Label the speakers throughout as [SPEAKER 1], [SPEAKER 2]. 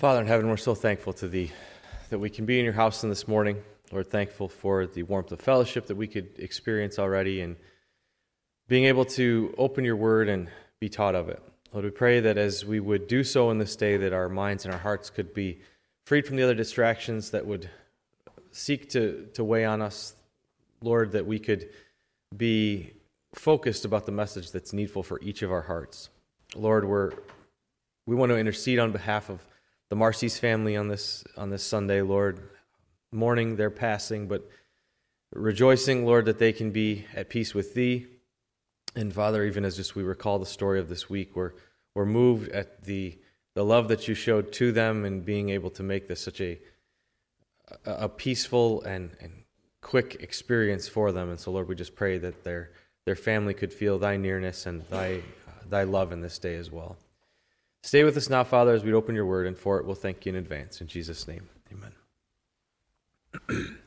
[SPEAKER 1] Father in heaven, we're so thankful to Thee that we can be in your house in this morning. Lord, thankful for the warmth of fellowship that we could experience already and being able to open your word and be taught of it. Lord, we pray that as we would do so in this day, that our minds and our hearts could be freed from the other distractions that would seek to, to weigh on us. Lord, that we could be focused about the message that's needful for each of our hearts. Lord, we're, we want to intercede on behalf of the Marcy's family on this on this Sunday, Lord, mourning their passing, but rejoicing, Lord, that they can be at peace with Thee. And Father, even as just we recall the story of this week, we're we're moved at the the love that you showed to them and being able to make this such a a, peaceful and, and quick experience for them. And so, Lord, we just pray that their their family could feel Thy nearness and Thy Thy love in this day as well. Stay with us now, Father, as we open your word, and for it we'll thank you in advance. In Jesus' name, amen.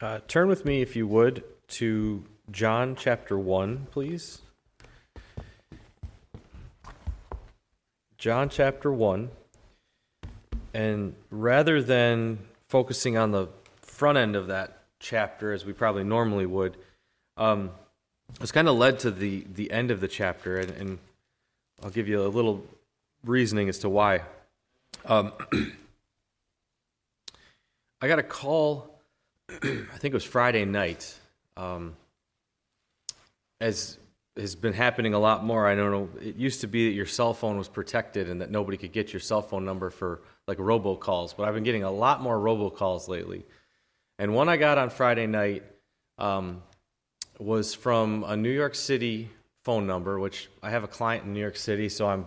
[SPEAKER 1] uh, turn with me, if you would, to John chapter 1, please. John chapter 1. And rather than focusing on the front end of that chapter, as we probably normally would, um, I was kind of led to the, the end of the chapter, and, and I'll give you a little reasoning as to why. Um, I got a call, I think it was Friday night, um, as has been happening a lot more. I don't know. It used to be that your cell phone was protected and that nobody could get your cell phone number for like robocalls, but I've been getting a lot more robocalls lately. And one I got on Friday night um, was from a New York City phone number, which I have a client in New York City, so I'm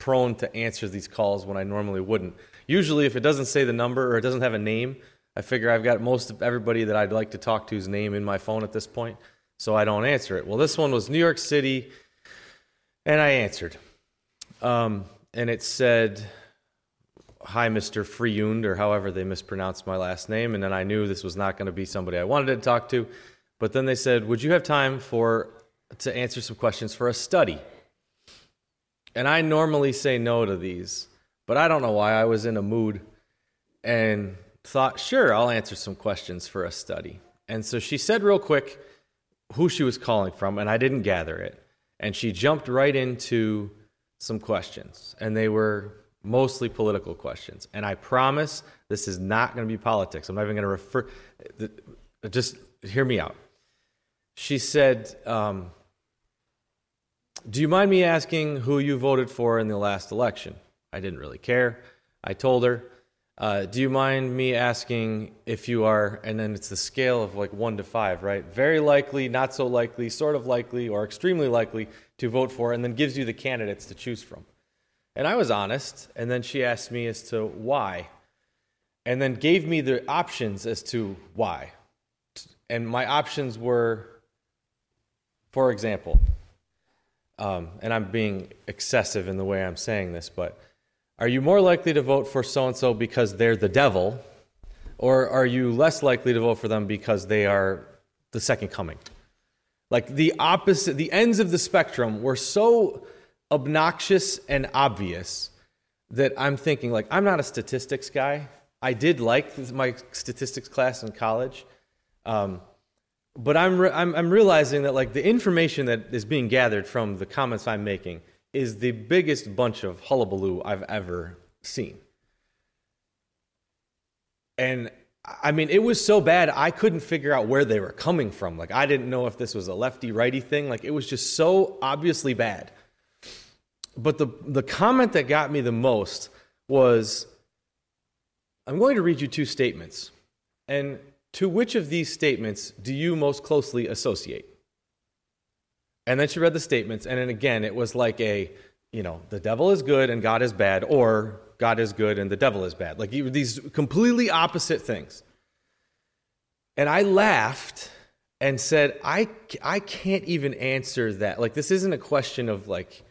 [SPEAKER 1] prone to answer these calls when I normally wouldn't. Usually, if it doesn't say the number or it doesn't have a name, I figure I've got most of everybody that I'd like to talk to's name in my phone at this point, so I don't answer it. Well, this one was New York City, and I answered. Um, and it said, Hi, Mr. Freund, or however they mispronounced my last name. And then I knew this was not going to be somebody I wanted to talk to. But then they said, Would you have time for to answer some questions for a study. And I normally say no to these, but I don't know why I was in a mood and thought, sure, I'll answer some questions for a study. And so she said real quick who she was calling from, and I didn't gather it. And she jumped right into some questions, and they were mostly political questions. And I promise this is not going to be politics. I'm not even going to refer, just hear me out. She said, um, do you mind me asking who you voted for in the last election? I didn't really care. I told her. Uh, do you mind me asking if you are, and then it's the scale of like one to five, right? Very likely, not so likely, sort of likely, or extremely likely to vote for, and then gives you the candidates to choose from. And I was honest, and then she asked me as to why, and then gave me the options as to why. And my options were, for example, um, and I'm being excessive in the way I'm saying this, but are you more likely to vote for so and so because they're the devil, or are you less likely to vote for them because they are the second coming? Like the opposite, the ends of the spectrum were so obnoxious and obvious that I'm thinking, like, I'm not a statistics guy. I did like my statistics class in college. Um, but I'm, re- I'm, I'm realizing that like the information that is being gathered from the comments I'm making is the biggest bunch of hullabaloo I've ever seen. And I mean, it was so bad I couldn't figure out where they were coming from. Like I didn't know if this was a lefty righty thing. Like it was just so obviously bad. But the the comment that got me the most was I'm going to read you two statements. And to which of these statements do you most closely associate? And then she read the statements, and then again, it was like a, you know, the devil is good and God is bad, or God is good and the devil is bad. Like these completely opposite things. And I laughed and said, I, I can't even answer that. Like, this isn't a question of like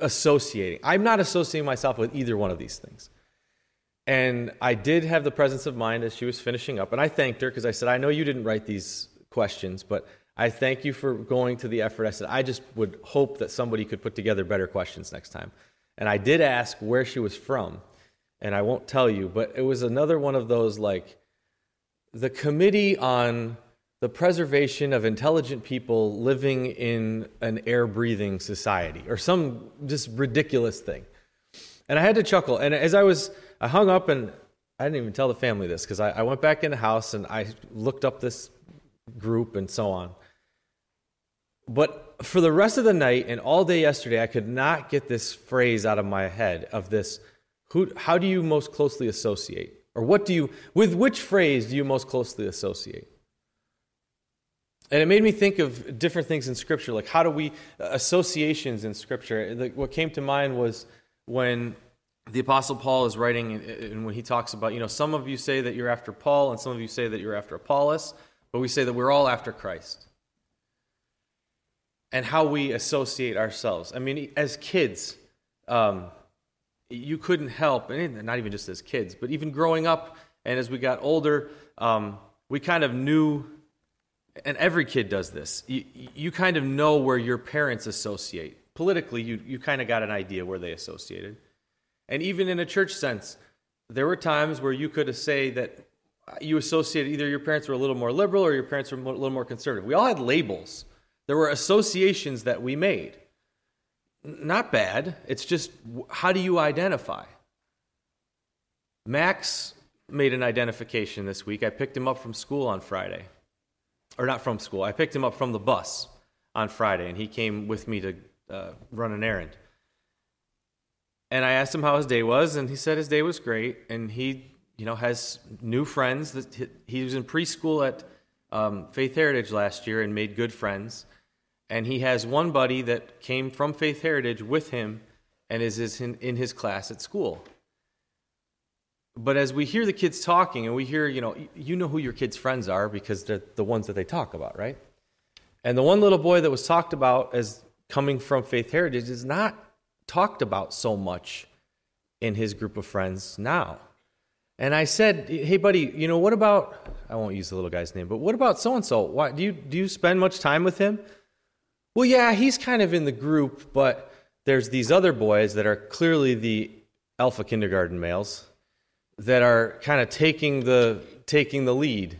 [SPEAKER 1] associating. I'm not associating myself with either one of these things. And I did have the presence of mind as she was finishing up. And I thanked her because I said, I know you didn't write these questions, but I thank you for going to the effort. I said, I just would hope that somebody could put together better questions next time. And I did ask where she was from, and I won't tell you, but it was another one of those like the Committee on the Preservation of Intelligent People Living in an Air Breathing Society, or some just ridiculous thing. And I had to chuckle. And as I was, I hung up and I didn't even tell the family this because I, I went back in the house and I looked up this group and so on. But for the rest of the night and all day yesterday, I could not get this phrase out of my head of this who, how do you most closely associate? Or what do you, with which phrase do you most closely associate? And it made me think of different things in Scripture, like how do we, uh, associations in Scripture. Like what came to mind was when the Apostle Paul is writing, and when he talks about, you know, some of you say that you're after Paul, and some of you say that you're after Apollos, but we say that we're all after Christ. And how we associate ourselves. I mean, as kids, um, you couldn't help, and not even just as kids, but even growing up and as we got older, um, we kind of knew, and every kid does this, you, you kind of know where your parents associate. Politically, you, you kind of got an idea where they associated. And even in a church sense, there were times where you could say that you associated either your parents were a little more liberal or your parents were a little more conservative. We all had labels. There were associations that we made. Not bad. It's just how do you identify? Max made an identification this week. I picked him up from school on Friday. Or not from school. I picked him up from the bus on Friday, and he came with me to uh, run an errand. And I asked him how his day was, and he said his day was great. And he, you know, has new friends. That he was in preschool at um, Faith Heritage last year and made good friends. And he has one buddy that came from Faith Heritage with him and is in, in his class at school. But as we hear the kids talking, and we hear, you know, you know who your kids' friends are because they're the ones that they talk about, right? And the one little boy that was talked about as coming from Faith Heritage is not talked about so much in his group of friends now. And I said, "Hey, buddy, you know what about? I won't use the little guy's name, but what about so and so? Why do you do you spend much time with him?" Well, yeah, he's kind of in the group, but there's these other boys that are clearly the alpha kindergarten males that are kind of taking the taking the lead.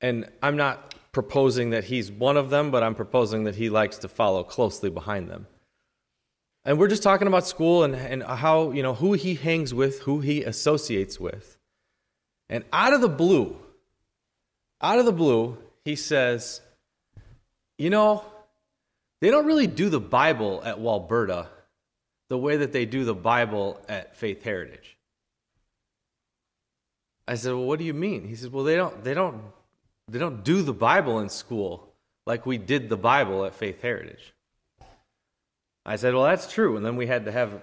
[SPEAKER 1] And I'm not proposing that he's one of them, but I'm proposing that he likes to follow closely behind them. And we're just talking about school and, and how, you know, who he hangs with, who he associates with. And out of the blue, out of the blue, he says, You know, they don't really do the Bible at Walberta the way that they do the Bible at Faith Heritage. I said, "Well, what do you mean?" He said, "Well, they don't they don't they don't do the Bible in school like we did the Bible at Faith Heritage." I said, "Well, that's true." And then we had to have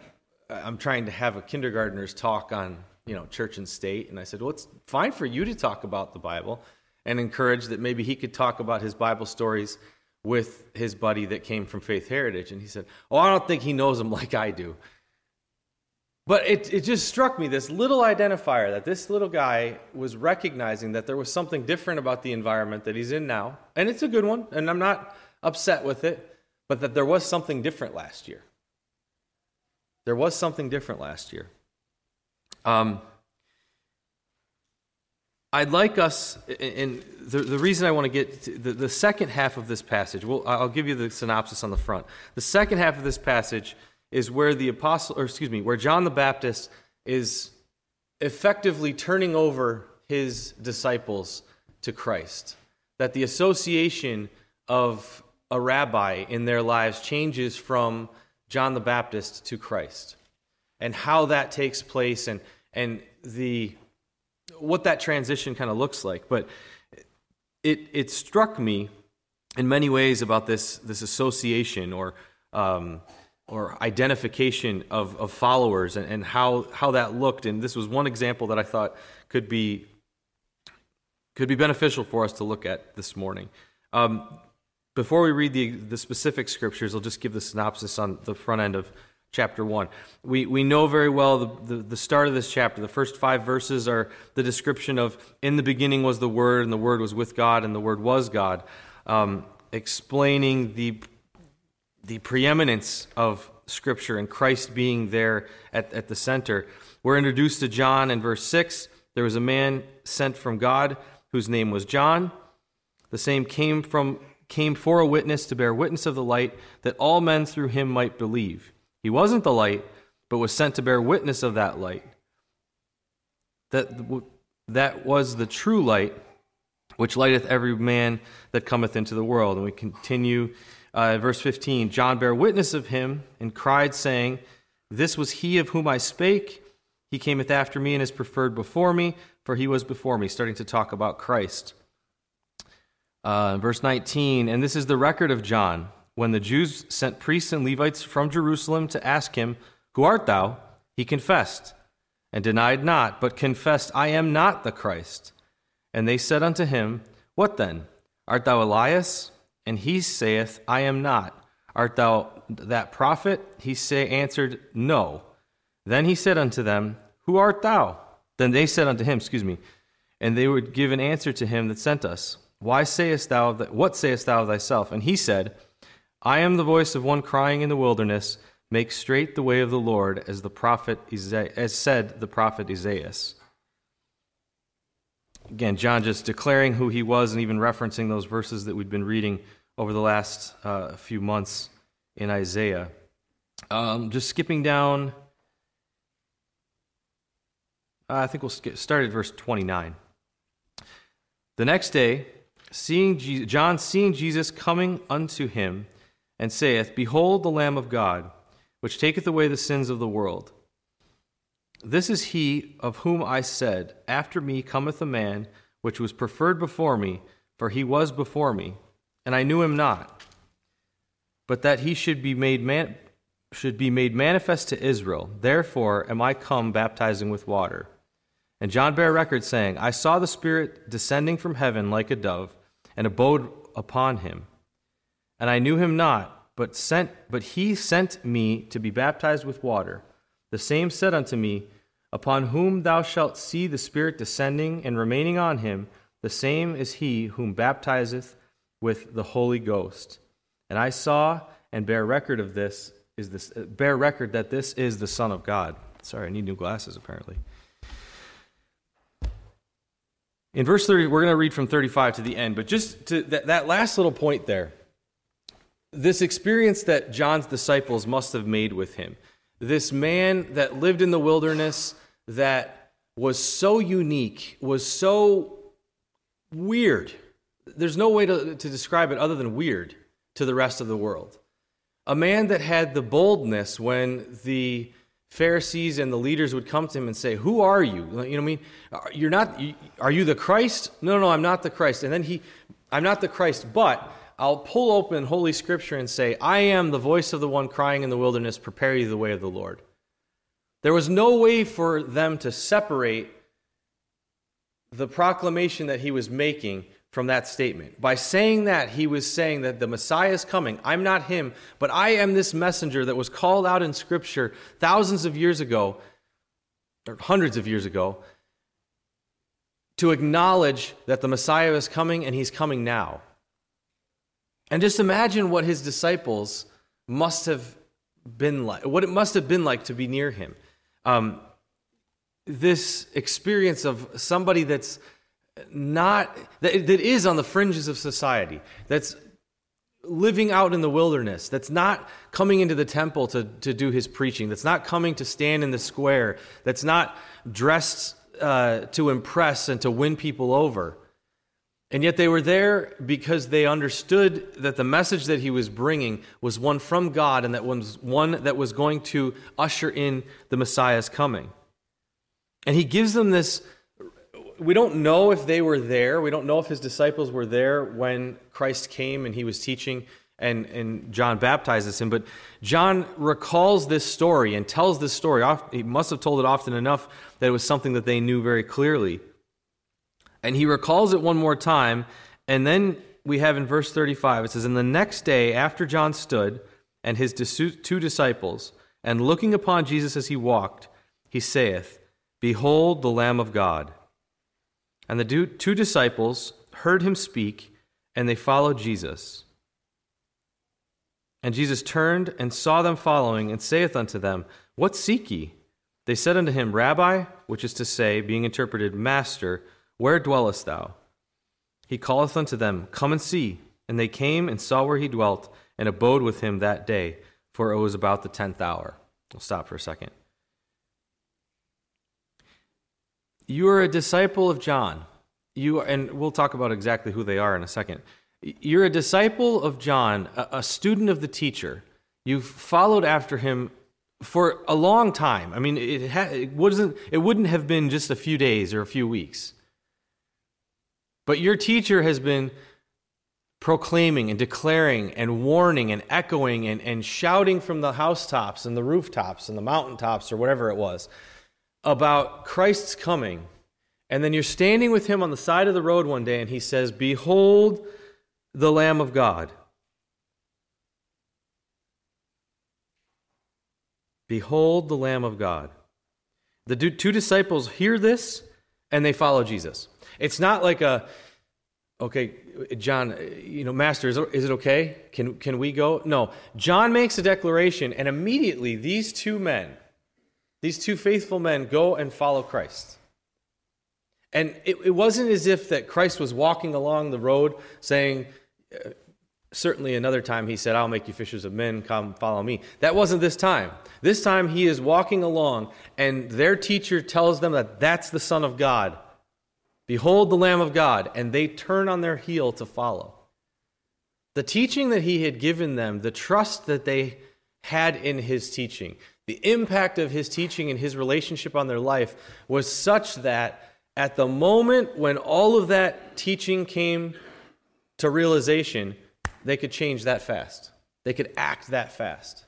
[SPEAKER 1] I'm trying to have a kindergartner's talk on, you know, church and state, and I said, "Well, it's fine for you to talk about the Bible." And encourage that maybe he could talk about his Bible stories with his buddy that came from Faith Heritage. And he said, Oh, I don't think he knows him like I do. But it, it just struck me this little identifier that this little guy was recognizing that there was something different about the environment that he's in now. And it's a good one, and I'm not upset with it, but that there was something different last year. There was something different last year. Um, I'd like us, and the, the reason I want to get to the, the second half of this passage, well, I'll give you the synopsis on the front. The second half of this passage is where the apostle, or excuse me, where John the Baptist is effectively turning over his disciples to Christ. That the association of a rabbi in their lives changes from John the Baptist to Christ. And how that takes place and, and the what that transition kind of looks like. But it, it struck me in many ways about this, this association or, um, or identification of, of followers and, and how, how that looked. And this was one example that I thought could be, could be beneficial for us to look at this morning. Um, before we read the, the specific scriptures, I'll just give the synopsis on the front end of chapter 1. We, we know very well the, the, the, start of this chapter. The first five verses are the description of in the beginning was the Word, and the Word was with God, and the Word was God, um, explaining the, the preeminence of Scripture and Christ being there at, at the center. We're introduced to John in verse 6. There was a man sent from God whose name was John. The same came from came for a witness to bear witness of the light that all men through him might believe. He wasn't the light, but was sent to bear witness of that light. That that was the true light which lighteth every man that cometh into the world. And we continue uh, verse 15 John bare witness of him and cried, saying, This was he of whom I spake. He cameth after me and is preferred before me, for he was before me. Starting to talk about Christ. Uh, verse 19 And this is the record of John. When the Jews sent priests and Levites from Jerusalem to ask him, Who art thou? He confessed and denied not, but confessed, I am not the Christ. And they said unto him, What then? Art thou Elias? And he saith, I am not. Art thou that prophet? He say, answered, No. Then he said unto them, Who art thou? Then they said unto him, Excuse me, and they would give an answer to him that sent us. Why sayest thou that? What sayest thou of thyself? And he said, I am the voice of one crying in the wilderness, Make straight the way of the Lord, as the prophet Isaiah, as said the prophet Isaiah. Again, John just declaring who he was and even referencing those verses that we've been reading over the last uh, few months in Isaiah. Um, just skipping down, uh, I think we'll skip, start at verse 29. The next day, seeing Jesus, John seeing Jesus coming unto him, and saith, Behold the Lamb of God, which taketh away the sins of the world. This is he of whom I said, After me cometh a man which was preferred before me, for he was before me, and I knew him not. But that he should be made man- should be made manifest to Israel. Therefore am I come baptizing with water. And John bare record, saying, I saw the Spirit descending from heaven like a dove, and abode upon him. And I knew him not, but sent but he sent me to be baptized with water. The same said unto me, Upon whom thou shalt see the Spirit descending and remaining on him, the same is he whom baptizeth with the Holy Ghost. And I saw and bear record of this is this bear record that this is the Son of God. Sorry, I need new glasses apparently. In verse 30, we're going to read from 35 to the end, but just to that, that last little point there, this experience that John's disciples must have made with him this man that lived in the wilderness that was so unique, was so weird. There's no way to, to describe it other than weird to the rest of the world. A man that had the boldness when the Pharisees and the leaders would come to him and say, "Who are you?" You know what I mean? You're not. Are you the Christ? No, no, no, I'm not the Christ. And then he, I'm not the Christ, but I'll pull open Holy Scripture and say, I am the voice of the one crying in the wilderness, prepare you the way of the Lord. There was no way for them to separate the proclamation that he was making from that statement. By saying that, he was saying that the Messiah is coming. I'm not him, but I am this messenger that was called out in Scripture thousands of years ago, or hundreds of years ago, to acknowledge that the Messiah is coming and he's coming now. And just imagine what his disciples must have been like, what it must have been like to be near him. Um, this experience of somebody that's not, that, that is on the fringes of society, that's living out in the wilderness, that's not coming into the temple to, to do his preaching, that's not coming to stand in the square, that's not dressed uh, to impress and to win people over. And yet they were there because they understood that the message that he was bringing was one from God and that was one that was going to usher in the Messiah's coming. And he gives them this we don't know if they were there. We don't know if his disciples were there when Christ came and he was teaching and, and John baptizes him. But John recalls this story and tells this story. He must have told it often enough that it was something that they knew very clearly. And he recalls it one more time. And then we have in verse 35, it says, And the next day after John stood and his two disciples, and looking upon Jesus as he walked, he saith, Behold the Lamb of God. And the two disciples heard him speak, and they followed Jesus. And Jesus turned and saw them following, and saith unto them, What seek ye? They said unto him, Rabbi, which is to say, being interpreted, Master, where dwellest thou? He calleth unto them, Come and see. And they came and saw where he dwelt, and abode with him that day, for it was about the tenth hour. We'll stop for a second. You are a disciple of John. You are, and we'll talk about exactly who they are in a second. You're a disciple of John, a, a student of the teacher. You've followed after him for a long time. I mean, it, ha- it, wasn't, it wouldn't have been just a few days or a few weeks. But your teacher has been proclaiming and declaring and warning and echoing and, and shouting from the housetops and the rooftops and the mountaintops or whatever it was about Christ's coming. And then you're standing with him on the side of the road one day and he says, Behold, the Lamb of God. Behold the Lamb of God. The two disciples hear this and they follow Jesus. It's not like a, okay, John, you know, Master, is it, is it okay? Can, can we go? No. John makes a declaration, and immediately these two men, these two faithful men, go and follow Christ. And it, it wasn't as if that Christ was walking along the road saying, uh, certainly another time he said, I'll make you fishers of men, come follow me. That wasn't this time. This time he is walking along, and their teacher tells them that that's the Son of God. Behold the Lamb of God, and they turn on their heel to follow. The teaching that he had given them, the trust that they had in his teaching, the impact of his teaching and his relationship on their life was such that at the moment when all of that teaching came to realization, they could change that fast. They could act that fast.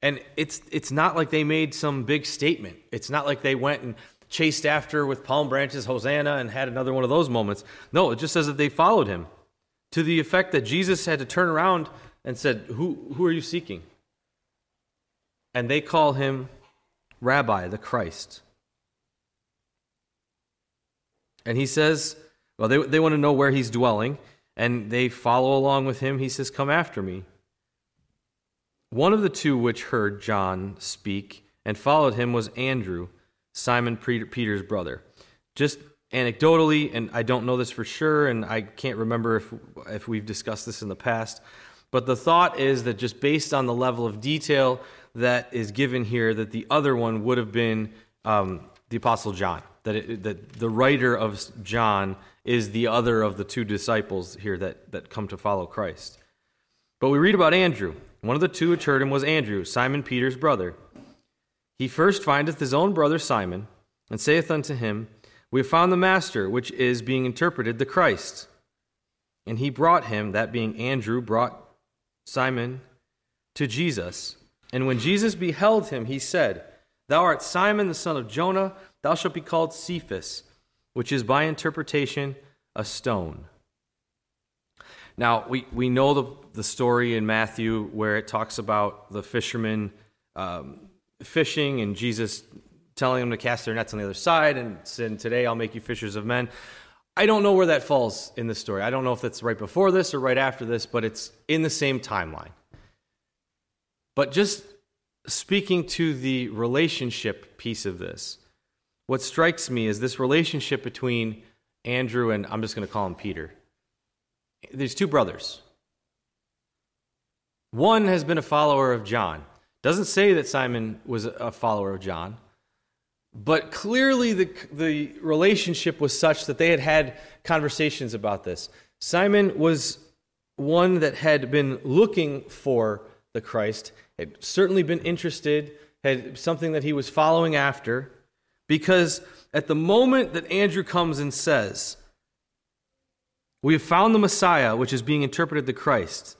[SPEAKER 1] And it's, it's not like they made some big statement. It's not like they went and chased after with palm branches, Hosanna, and had another one of those moments. No, it just says that they followed him to the effect that Jesus had to turn around and said, Who, who are you seeking? And they call him Rabbi, the Christ. And he says, well, they, they want to know where he's dwelling, and they follow along with him. He says, Come after me. One of the two which heard John speak and followed him was Andrew, Simon Peter's brother. Just anecdotally, and I don't know this for sure, and I can't remember if, if we've discussed this in the past, but the thought is that just based on the level of detail that is given here, that the other one would have been um, the Apostle John, that, it, that the writer of John is the other of the two disciples here that, that come to follow Christ. But we read about Andrew. One of the two which heard him was Andrew, Simon Peter's brother. He first findeth his own brother Simon, and saith unto him, We have found the Master, which is being interpreted the Christ. And he brought him, that being Andrew, brought Simon to Jesus. And when Jesus beheld him, he said, Thou art Simon the son of Jonah, thou shalt be called Cephas which is by interpretation a stone. Now, we, we know the, the story in Matthew where it talks about the fishermen um, fishing and Jesus telling them to cast their nets on the other side and saying, Today I'll make you fishers of men. I don't know where that falls in the story. I don't know if that's right before this or right after this, but it's in the same timeline. But just speaking to the relationship piece of this, what strikes me is this relationship between Andrew and I'm just going to call him Peter. There's two brothers. One has been a follower of John. Doesn't say that Simon was a follower of John, but clearly the, the relationship was such that they had had conversations about this. Simon was one that had been looking for the Christ, had certainly been interested, had something that he was following after. Because at the moment that Andrew comes and says, We have found the Messiah, which is being interpreted the Christ,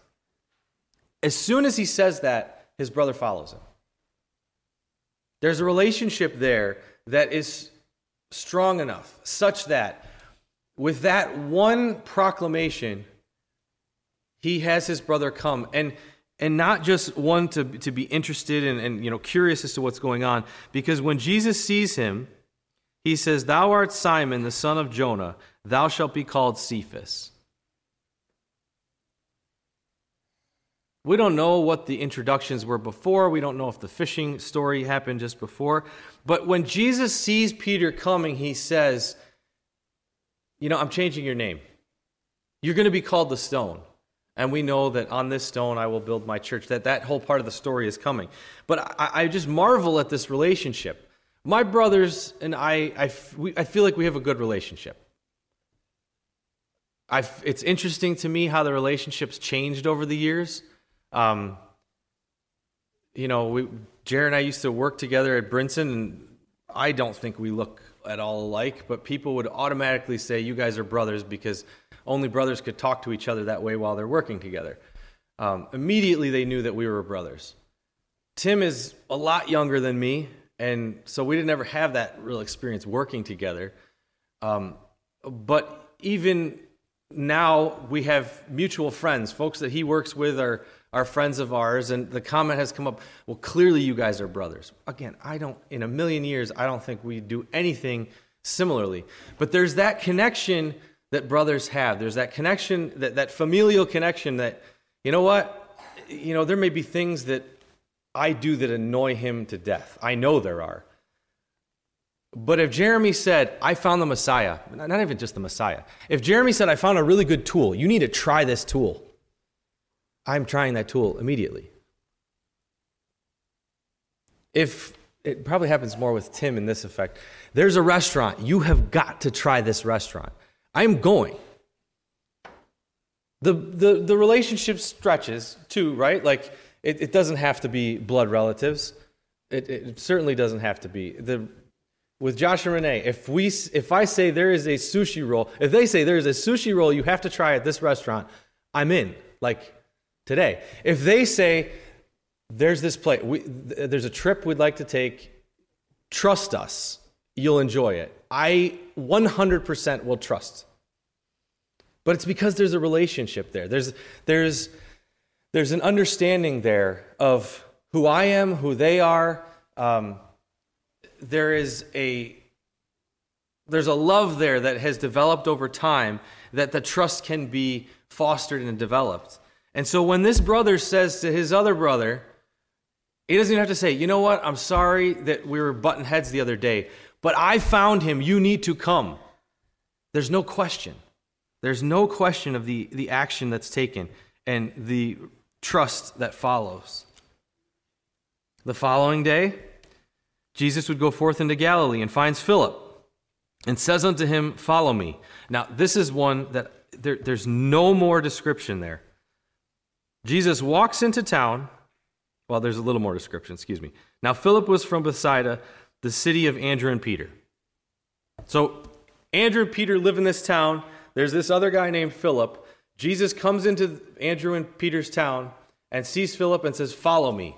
[SPEAKER 1] as soon as he says that, his brother follows him. There's a relationship there that is strong enough, such that with that one proclamation, he has his brother come. And and not just one to, to be interested and, and you know curious as to what's going on because when jesus sees him he says thou art simon the son of jonah thou shalt be called cephas We don't know what the introductions were before. We don't know if the fishing story happened just before. But when Jesus sees Peter coming, he says, You know, I'm changing your name. You're going to be called the stone. And we know that on this stone I will build my church, that that whole part of the story is coming. But I, I just marvel at this relationship. My brothers and I, I, we, I feel like we have a good relationship. I've, it's interesting to me how the relationships changed over the years. Um, you know, we, Jared and I used to work together at Brinson, and I don't think we look at all alike, but people would automatically say, You guys are brothers because only brothers could talk to each other that way while they're working together. Um, immediately, they knew that we were brothers. Tim is a lot younger than me, and so we didn't ever have that real experience working together. Um, but even now, we have mutual friends, folks that he works with are are friends of ours, and the comment has come up, well, clearly you guys are brothers. Again, I don't, in a million years, I don't think we do anything similarly. But there's that connection that brothers have. There's that connection, that, that familial connection that, you know what? You know, there may be things that I do that annoy him to death. I know there are. But if Jeremy said, I found the Messiah, not even just the Messiah, if Jeremy said, I found a really good tool, you need to try this tool. I'm trying that tool immediately. If it probably happens more with Tim in this effect, there's a restaurant. You have got to try this restaurant. I'm going. The, the, the relationship stretches too, right? Like, it, it doesn't have to be blood relatives. It, it certainly doesn't have to be. The, with Josh and Renee, if, we, if I say there is a sushi roll, if they say there is a sushi roll you have to try at this restaurant, I'm in. Like, today. If they say, there's this place, we, there's a trip we'd like to take, trust us, you'll enjoy it. I 100% will trust. But it's because there's a relationship there. There's, there's, there's an understanding there of who I am, who they are. Um, there is a there's a love there that has developed over time that the trust can be fostered and developed. And so when this brother says to his other brother, he doesn't even have to say, you know what, I'm sorry that we were button heads the other day, but I found him. You need to come. There's no question. There's no question of the, the action that's taken and the trust that follows. The following day, Jesus would go forth into Galilee and finds Philip and says unto him, Follow me. Now, this is one that there, there's no more description there. Jesus walks into town. Well, there's a little more description, excuse me. Now, Philip was from Bethsaida, the city of Andrew and Peter. So, Andrew and Peter live in this town. There's this other guy named Philip. Jesus comes into Andrew and Peter's town and sees Philip and says, Follow me.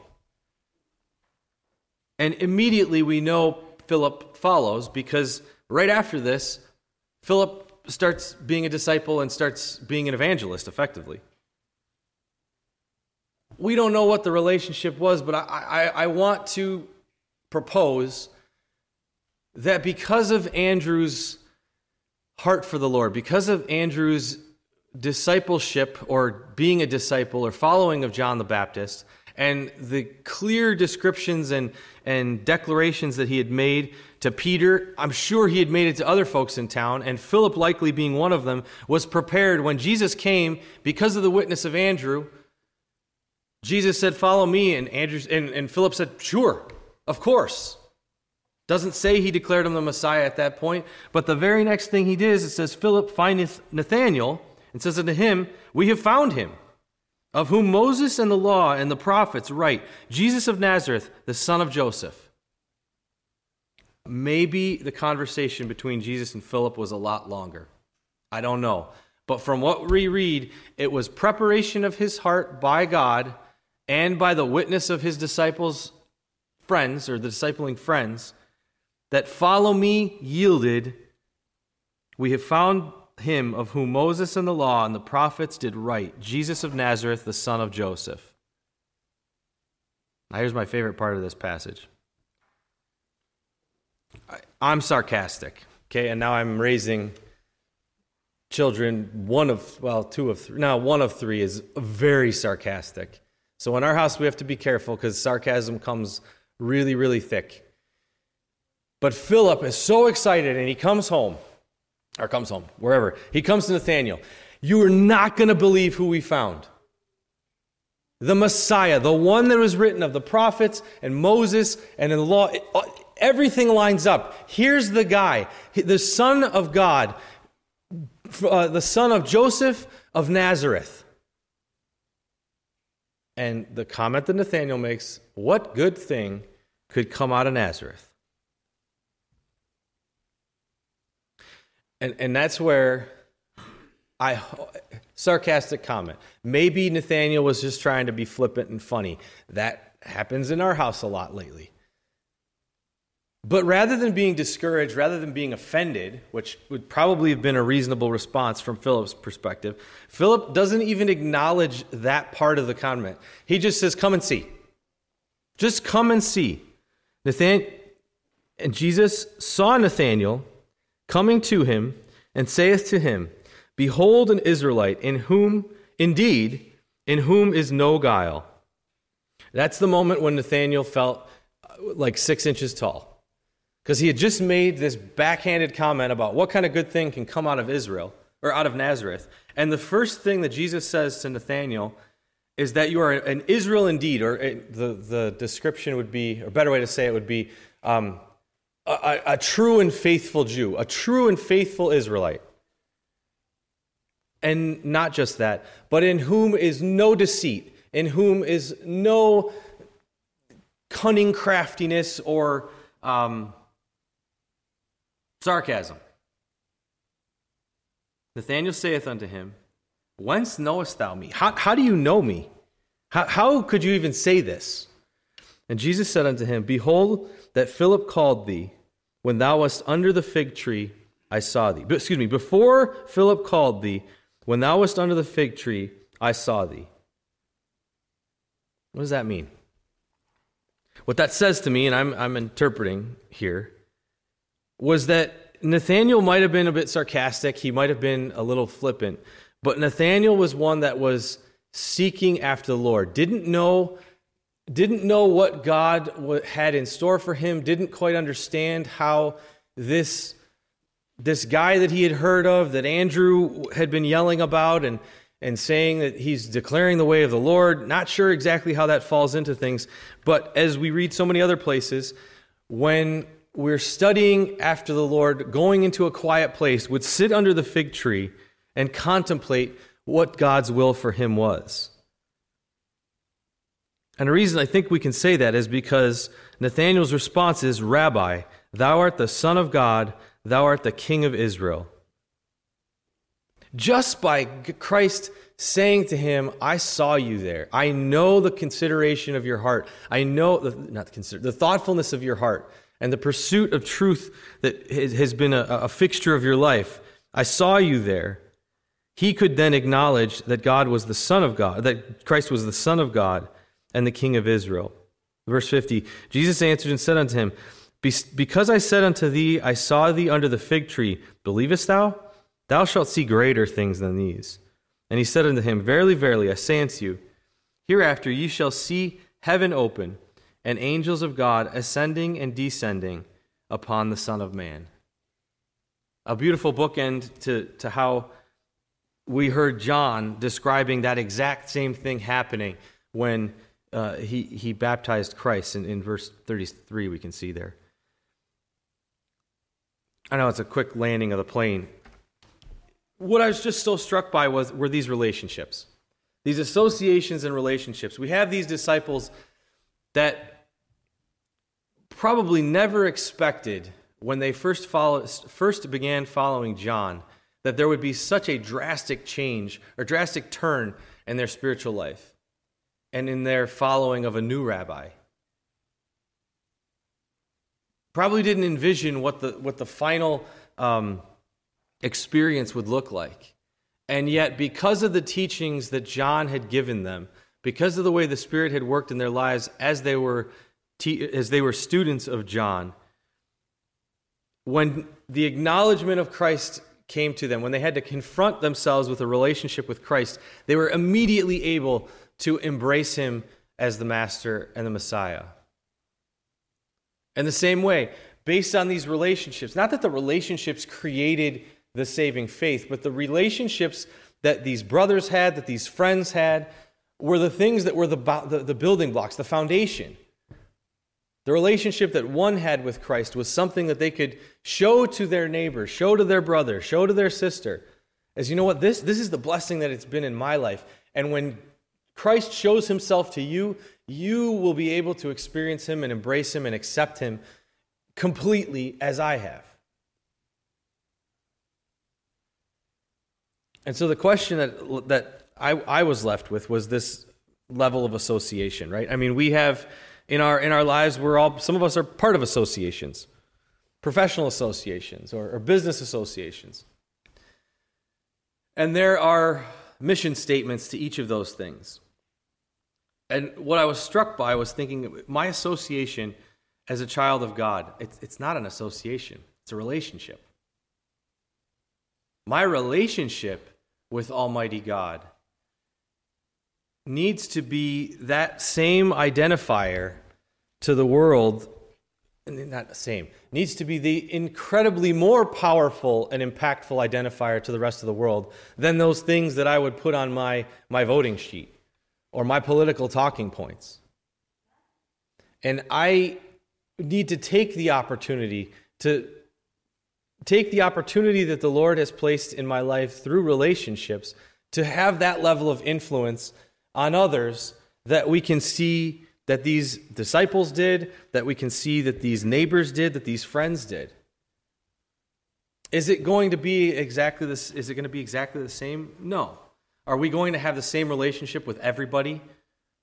[SPEAKER 1] And immediately we know Philip follows because right after this, Philip starts being a disciple and starts being an evangelist effectively we don't know what the relationship was, but I, I, I want to propose that because of Andrew's heart for the Lord, because of Andrew's discipleship or being a disciple or following of John the Baptist, and the clear descriptions and, and declarations that he had made to Peter, I'm sure he had made it to other folks in town, and Philip, likely being one of them, was prepared when Jesus came because of the witness of Andrew Jesus said, Follow me. And, Andrew, and, and Philip said, Sure, of course. Doesn't say he declared him the Messiah at that point, but the very next thing he is it says, Philip findeth Nathanael and says unto him, We have found him, of whom Moses and the law and the prophets write, Jesus of Nazareth, the son of Joseph. Maybe the conversation between Jesus and Philip was a lot longer. I don't know. But from what we read, it was preparation of his heart by God and by the witness of his disciples' friends, or the discipling friends, that follow me yielded, we have found him of whom Moses and the law and the prophets did write, Jesus of Nazareth, the son of Joseph. Now, here's my favorite part of this passage. I'm sarcastic, okay, and now I'm raising children. One of, well, two of three, now one of three is very sarcastic. So in our house, we have to be careful because sarcasm comes really, really thick. But Philip is so excited and he comes home, or comes home, wherever. He comes to Nathanael. You are not going to believe who we found. The Messiah, the one that was written of the prophets and Moses and in the law, uh, everything lines up. Here's the guy, the Son of God, uh, the son of Joseph of Nazareth. And the comment that Nathanael makes what good thing could come out of Nazareth? And, and that's where I sarcastic comment. Maybe Nathaniel was just trying to be flippant and funny. That happens in our house a lot lately. But rather than being discouraged, rather than being offended, which would probably have been a reasonable response from Philip's perspective, Philip doesn't even acknowledge that part of the comment. He just says, Come and see. Just come and see. Nathan and Jesus saw Nathanael coming to him and saith to him, Behold an Israelite in whom, indeed, in whom is no guile. That's the moment when Nathanael felt uh, like six inches tall. Because he had just made this backhanded comment about what kind of good thing can come out of Israel, or out of Nazareth. And the first thing that Jesus says to Nathanael is that you are an Israel indeed, or the, the description would be, or better way to say it would be, um, a, a true and faithful Jew, a true and faithful Israelite. And not just that, but in whom is no deceit, in whom is no cunning craftiness or um, sarcasm. Nathanael saith unto him, Whence knowest thou me? How, how do you know me? How, how could you even say this? And Jesus said unto him, Behold, that Philip called thee, when thou wast under the fig tree, I saw thee. But, excuse me, before Philip called thee, when thou wast under the fig tree, I saw thee. What does that mean? What that says to me, and I'm, I'm interpreting here, was that Nathaniel might have been a bit sarcastic. He might have been a little flippant. But Nathaniel was one that was seeking after the Lord, didn't know didn't know what God had in store for him, didn't quite understand how this, this guy that he had heard of, that Andrew had been yelling about and, and saying that he's declaring the way of the Lord, not sure exactly how that falls into things. But as we read so many other places, when we're studying after the Lord, going into a quiet place, would sit under the fig tree and contemplate what God's will for him was. And the reason I think we can say that is because Nathanael's response is Rabbi, thou art the Son of God, thou art the King of Israel. Just by Christ saying to him, I saw you there. I know the consideration of your heart. I know, the, not the, consider, the thoughtfulness of your heart and the pursuit of truth that has been a, a fixture of your life. I saw you there. He could then acknowledge that God was the Son of God, that Christ was the Son of God and the King of Israel. Verse 50 Jesus answered and said unto him, Because I said unto thee, I saw thee under the fig tree, believest thou? Thou shalt see greater things than these. And he said unto him, Verily, verily, I say unto you, hereafter ye shall see heaven open, and angels of God ascending and descending upon the Son of Man. A beautiful bookend to, to how we heard John describing that exact same thing happening when uh, he, he baptized Christ. In, in verse 33, we can see there. I know it's a quick landing of the plane. What I was just so struck by was were these relationships, these associations and relationships. We have these disciples that probably never expected when they first follow, first began following John that there would be such a drastic change or drastic turn in their spiritual life and in their following of a new rabbi. Probably didn't envision what the, what the final um, experience would look like. And yet, because of the teachings that John had given them, because of the way the Spirit had worked in their lives as they were, te- as they were students of John, when the acknowledgement of Christ came to them, when they had to confront themselves with a relationship with Christ, they were immediately able to embrace him as the master and the Messiah. In the same way, based on these relationships, not that the relationships created the saving faith, but the relationships that these brothers had, that these friends had, were the things that were the, the, the building blocks, the foundation. The relationship that one had with Christ was something that they could show to their neighbor, show to their brother, show to their sister. As you know what, this, this is the blessing that it's been in my life. And when Christ shows himself to you, you will be able to experience him and embrace him and accept him completely as I have. And so the question that, that I, I was left with was this level of association, right? I mean, we have in our in our lives we're all some of us are part of associations professional associations or, or business associations and there are mission statements to each of those things and what i was struck by was thinking my association as a child of god it's, it's not an association it's a relationship. My relationship with almighty god needs to be that same identifier to the world not the same needs to be the incredibly more powerful and impactful identifier to the rest of the world than those things that i would put on my, my voting sheet or my political talking points and i need to take the opportunity to take the opportunity that the lord has placed in my life through relationships to have that level of influence on others that we can see that these disciples did, that we can see that these neighbors did, that these friends did. Is it going to be exactly this is it going to be exactly the same? No. Are we going to have the same relationship with everybody?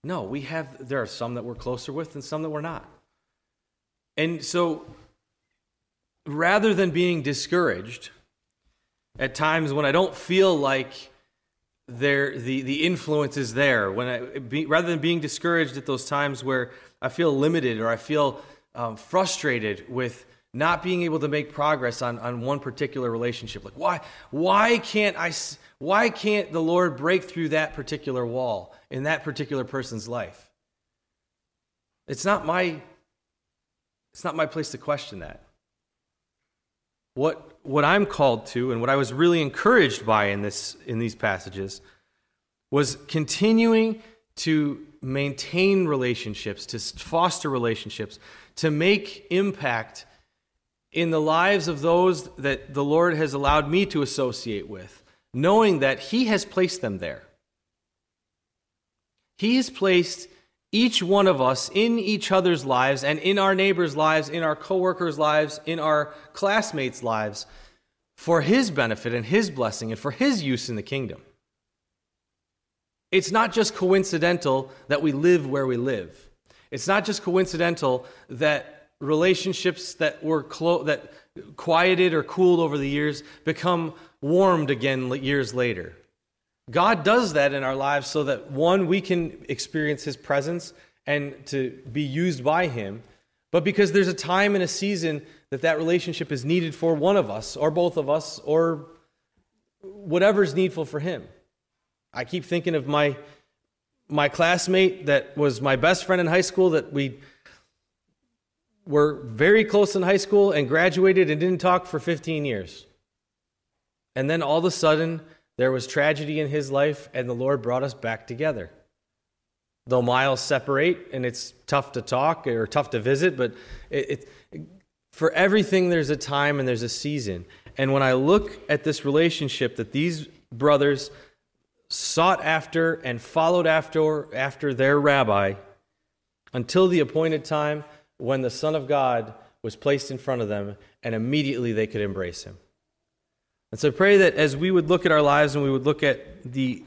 [SPEAKER 1] No, we have there are some that we're closer with and some that we're not. And so rather than being discouraged at times when I don't feel like there the the influence is there when I be, rather than being discouraged at those times where I feel limited or I feel um, frustrated with not being able to make progress on, on one particular relationship like why why can't I why can't the Lord break through that particular wall in that particular person's life? It's not my it's not my place to question that. What what I'm called to and what I was really encouraged by in this in these passages was continuing to maintain relationships, to foster relationships, to make impact in the lives of those that the Lord has allowed me to associate with, knowing that He has placed them there. He has placed each one of us in each other's lives and in our neighbors' lives, in our coworkers' lives, in our classmates' lives for his benefit and his blessing and for his use in the kingdom. It's not just coincidental that we live where we live. It's not just coincidental that relationships that were close that quieted or cooled over the years become warmed again years later. God does that in our lives so that one, we can experience His presence and to be used by Him, but because there's a time and a season that that relationship is needed for one of us, or both of us, or whatever's needful for Him. I keep thinking of my my classmate that was my best friend in high school that we were very close in high school and graduated and didn't talk for 15 years. And then all of a sudden, there was tragedy in his life, and the Lord brought us back together. Though miles separate, and it's tough to talk or tough to visit, but it, it, for everything, there's a time and there's a season. And when I look at this relationship that these brothers sought after and followed after, after their rabbi until the appointed time when the Son of God was placed in front of them, and immediately they could embrace him. And so I pray that as we would look at our lives and we would look at the,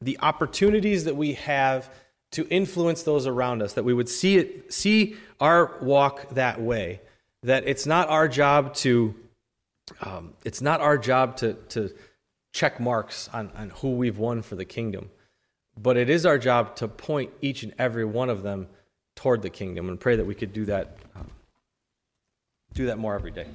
[SPEAKER 1] the opportunities that we have to influence those around us, that we would see it, see our walk that way. That it's not our job to, um, it's not our job to, to check marks on, on who we've won for the kingdom, but it is our job to point each and every one of them toward the kingdom and pray that we could do that, um, do that more every day.